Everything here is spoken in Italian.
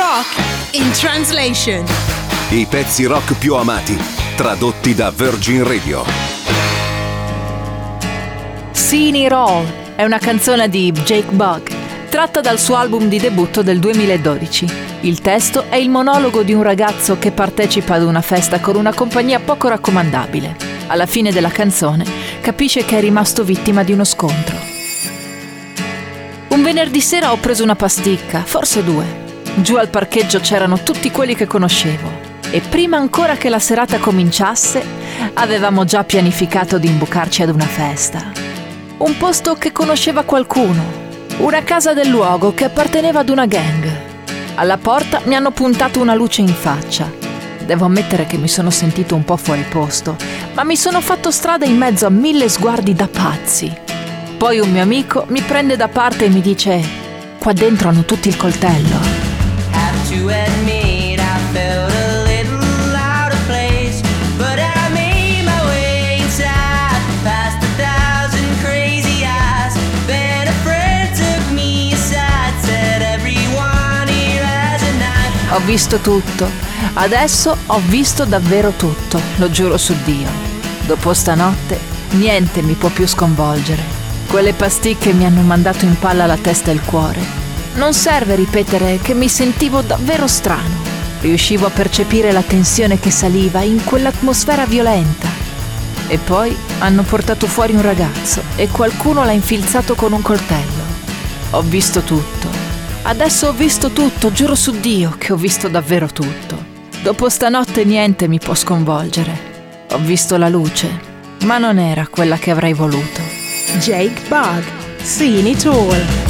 Rock in translation. I pezzi rock più amati, tradotti da Virgin Radio. Seen Roll è una canzone di Jake Bug, tratta dal suo album di debutto del 2012. Il testo è il monologo di un ragazzo che partecipa ad una festa con una compagnia poco raccomandabile. Alla fine della canzone capisce che è rimasto vittima di uno scontro. Un venerdì sera ho preso una pasticca, forse due. Giù al parcheggio c'erano tutti quelli che conoscevo e prima ancora che la serata cominciasse avevamo già pianificato di imbucarci ad una festa. Un posto che conosceva qualcuno, una casa del luogo che apparteneva ad una gang. Alla porta mi hanno puntato una luce in faccia. Devo ammettere che mi sono sentito un po' fuori posto, ma mi sono fatto strada in mezzo a mille sguardi da pazzi. Poi un mio amico mi prende da parte e mi dice: Qua dentro hanno tutti il coltello. Ho visto tutto. Adesso ho visto davvero tutto, lo giuro su Dio. Dopo stanotte, niente mi può più sconvolgere. Quelle pasticche mi hanno mandato in palla la testa e il cuore. Non serve ripetere che mi sentivo davvero strano. Riuscivo a percepire la tensione che saliva in quell'atmosfera violenta. E poi hanno portato fuori un ragazzo e qualcuno l'ha infilzato con un coltello. Ho visto tutto. Adesso ho visto tutto, giuro su Dio che ho visto davvero tutto. Dopo stanotte niente mi può sconvolgere. Ho visto la luce, ma non era quella che avrei voluto. Jake Bug, Seen It All.